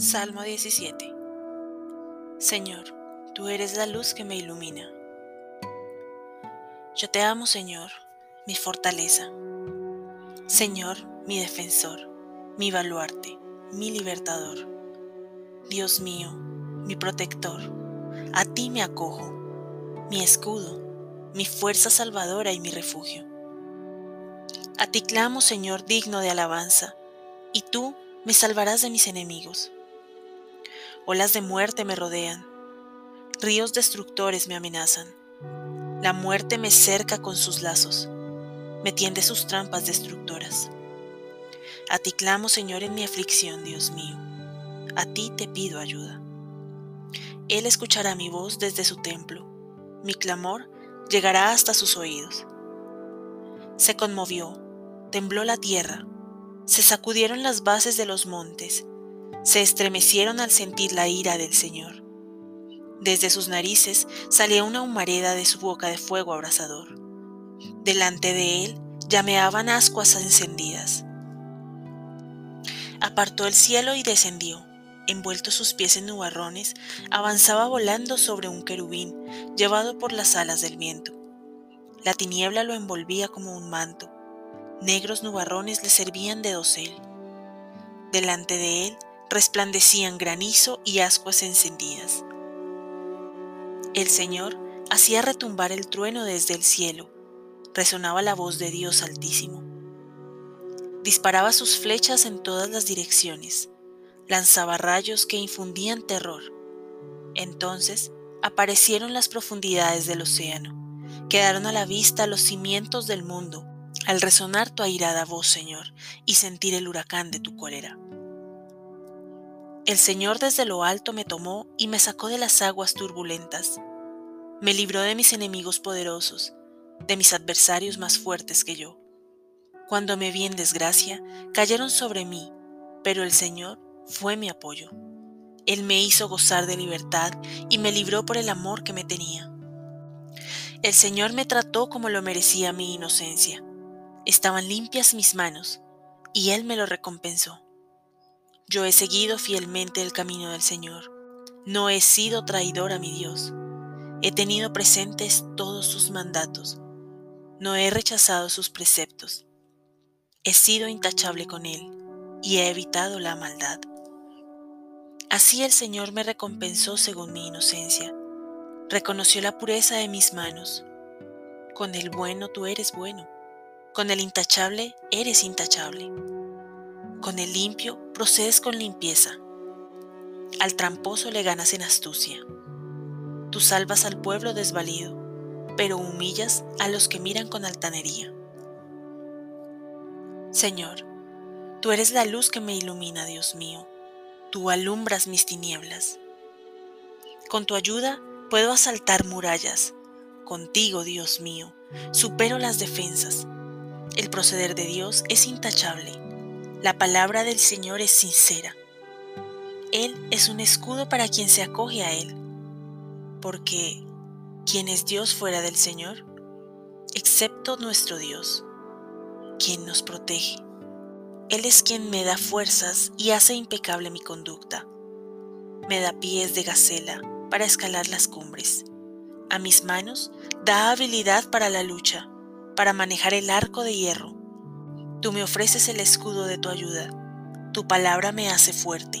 Salmo 17 Señor, tú eres la luz que me ilumina. Yo te amo, Señor, mi fortaleza. Señor, mi defensor, mi baluarte, mi libertador. Dios mío, mi protector, a ti me acojo, mi escudo, mi fuerza salvadora y mi refugio. A ti clamo, Señor, digno de alabanza, y tú me salvarás de mis enemigos. Olas de muerte me rodean, ríos destructores me amenazan. La muerte me cerca con sus lazos, me tiende sus trampas destructoras. A ti clamo, Señor, en mi aflicción, Dios mío. A ti te pido ayuda. Él escuchará mi voz desde su templo. Mi clamor llegará hasta sus oídos. Se conmovió, tembló la tierra, se sacudieron las bases de los montes se estremecieron al sentir la ira del Señor. Desde sus narices salía una humareda de su boca de fuego abrasador. Delante de él llameaban ascuas encendidas. Apartó el cielo y descendió. Envuelto sus pies en nubarrones, avanzaba volando sobre un querubín, llevado por las alas del viento. La tiniebla lo envolvía como un manto. Negros nubarrones le servían de dosel. Delante de él resplandecían granizo y ascuas encendidas. El Señor hacía retumbar el trueno desde el cielo, resonaba la voz de Dios altísimo. Disparaba sus flechas en todas las direcciones, lanzaba rayos que infundían terror. Entonces aparecieron las profundidades del océano, quedaron a la vista los cimientos del mundo, al resonar tu airada voz, Señor, y sentir el huracán de tu cólera. El Señor desde lo alto me tomó y me sacó de las aguas turbulentas. Me libró de mis enemigos poderosos, de mis adversarios más fuertes que yo. Cuando me vi en desgracia, cayeron sobre mí, pero el Señor fue mi apoyo. Él me hizo gozar de libertad y me libró por el amor que me tenía. El Señor me trató como lo merecía mi inocencia. Estaban limpias mis manos, y Él me lo recompensó. Yo he seguido fielmente el camino del Señor. No he sido traidor a mi Dios. He tenido presentes todos sus mandatos. No he rechazado sus preceptos. He sido intachable con Él y he evitado la maldad. Así el Señor me recompensó según mi inocencia. Reconoció la pureza de mis manos. Con el bueno tú eres bueno. Con el intachable eres intachable. Con el limpio procedes con limpieza. Al tramposo le ganas en astucia. Tú salvas al pueblo desvalido, pero humillas a los que miran con altanería. Señor, tú eres la luz que me ilumina, Dios mío. Tú alumbras mis tinieblas. Con tu ayuda puedo asaltar murallas. Contigo, Dios mío, supero las defensas. El proceder de Dios es intachable la palabra del Señor es sincera. Él es un escudo para quien se acoge a Él. Porque, ¿quién es Dios fuera del Señor? Excepto nuestro Dios, quien nos protege. Él es quien me da fuerzas y hace impecable mi conducta. Me da pies de gacela para escalar las cumbres. A mis manos da habilidad para la lucha, para manejar el arco de hierro Tú me ofreces el escudo de tu ayuda. Tu palabra me hace fuerte.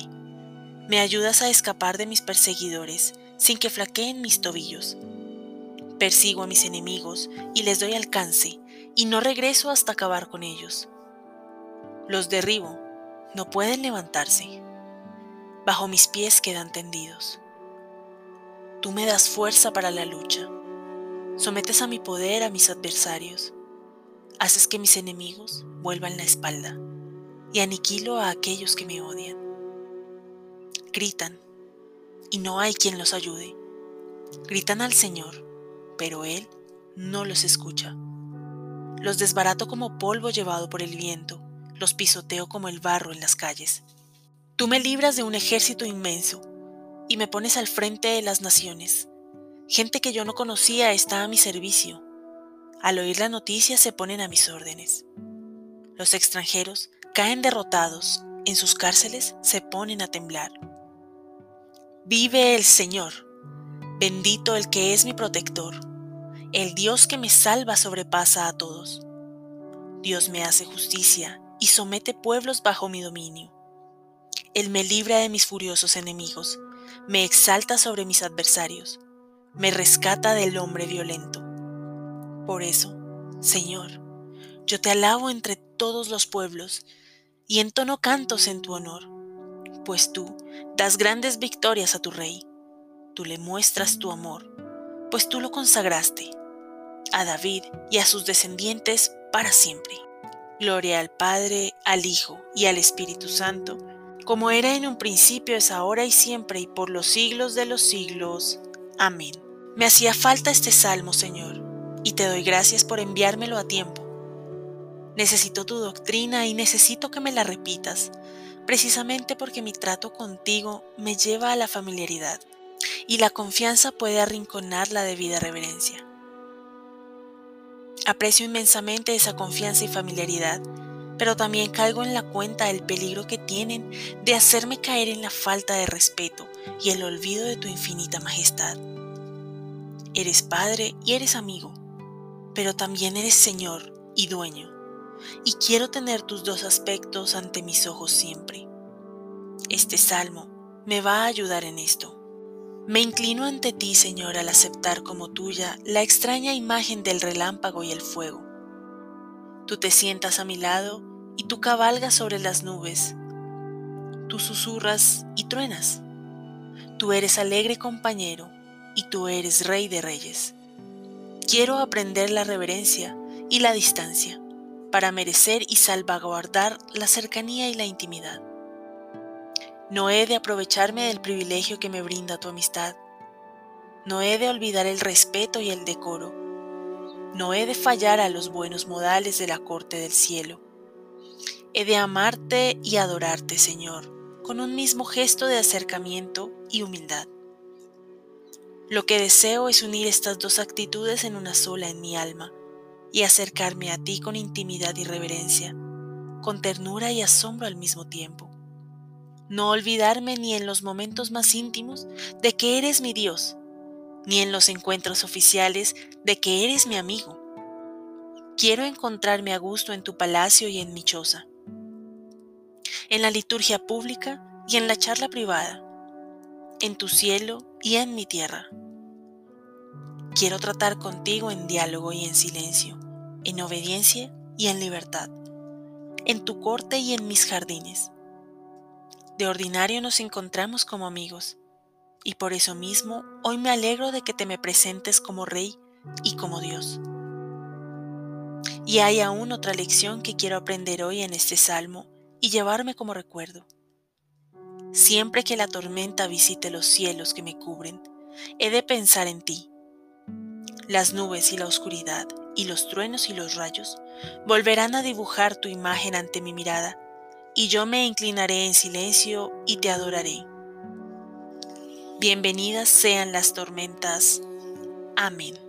Me ayudas a escapar de mis perseguidores sin que flaqueen mis tobillos. Persigo a mis enemigos y les doy alcance y no regreso hasta acabar con ellos. Los derribo, no pueden levantarse. Bajo mis pies quedan tendidos. Tú me das fuerza para la lucha. Sometes a mi poder a mis adversarios haces que mis enemigos vuelvan la espalda y aniquilo a aquellos que me odian. Gritan y no hay quien los ayude. Gritan al Señor, pero Él no los escucha. Los desbarato como polvo llevado por el viento, los pisoteo como el barro en las calles. Tú me libras de un ejército inmenso y me pones al frente de las naciones. Gente que yo no conocía está a mi servicio al oír la noticia se ponen a mis órdenes. Los extranjeros caen derrotados, en sus cárceles se ponen a temblar. Vive el Señor, bendito el que es mi protector. El Dios que me salva sobrepasa a todos. Dios me hace justicia y somete pueblos bajo mi dominio. Él me libra de mis furiosos enemigos, me exalta sobre mis adversarios, me rescata del hombre violento. Por eso, Señor, yo te alabo entre todos los pueblos y entono cantos en tu honor, pues tú das grandes victorias a tu rey. Tú le muestras tu amor, pues tú lo consagraste a David y a sus descendientes para siempre. Gloria al Padre, al Hijo y al Espíritu Santo, como era en un principio, es ahora y siempre, y por los siglos de los siglos. Amén. Me hacía falta este salmo, Señor, y te doy gracias por enviármelo a tiempo. Necesito tu doctrina y necesito que me la repitas, precisamente porque mi trato contigo me lleva a la familiaridad, y la confianza puede arrinconar la debida reverencia. Aprecio inmensamente esa confianza y familiaridad, pero también caigo en la cuenta del peligro que tienen de hacerme caer en la falta de respeto y el olvido de tu infinita majestad. Eres Padre y eres amigo, pero también eres Señor y dueño, y quiero tener tus dos aspectos ante mis ojos siempre. Este salmo me va a ayudar en esto. Me inclino ante ti, Señor, al aceptar como tuya la extraña imagen del relámpago y el fuego. Tú te sientas a mi lado y tú cabalgas sobre las nubes. Tú susurras y truenas. Tú eres alegre compañero y tú eres rey de reyes. Quiero aprender la reverencia y la distancia para merecer y salvaguardar la cercanía y la intimidad. No he de aprovecharme del privilegio que me brinda tu amistad. No he de olvidar el respeto y el decoro. No he de fallar a los buenos modales de la corte del cielo. He de amarte y adorarte, Señor, con un mismo gesto de acercamiento y humildad. Lo que deseo es unir estas dos actitudes en una sola en mi alma y acercarme a ti con intimidad y reverencia, con ternura y asombro al mismo tiempo no olvidarme ni en los momentos más íntimos de que eres mi Dios, ni en los encuentros oficiales de que eres mi amigo. Quiero encontrarme a gusto en tu palacio y en mi choza, en la liturgia pública y en la charla privada, en tu cielo y en mi tierra. Quiero tratar contigo en diálogo y en silencio, en obediencia y en libertad, en tu corte y en mis jardines de ordinario nos encontramos como amigos, y por eso mismo hoy me alegro de que te me presentes como Rey y como Dios. Y hay aún otra lección que quiero aprender hoy en este salmo y llevarme como recuerdo. Siempre que la tormenta visite los cielos que me cubren, he de pensar en ti. Las nubes y la oscuridad y los truenos y los rayos volverán a dibujar tu imagen ante mi mirada y yo me inclinaré en silencio y te adoraré. Bienvenidas sean las tormentas. Amén.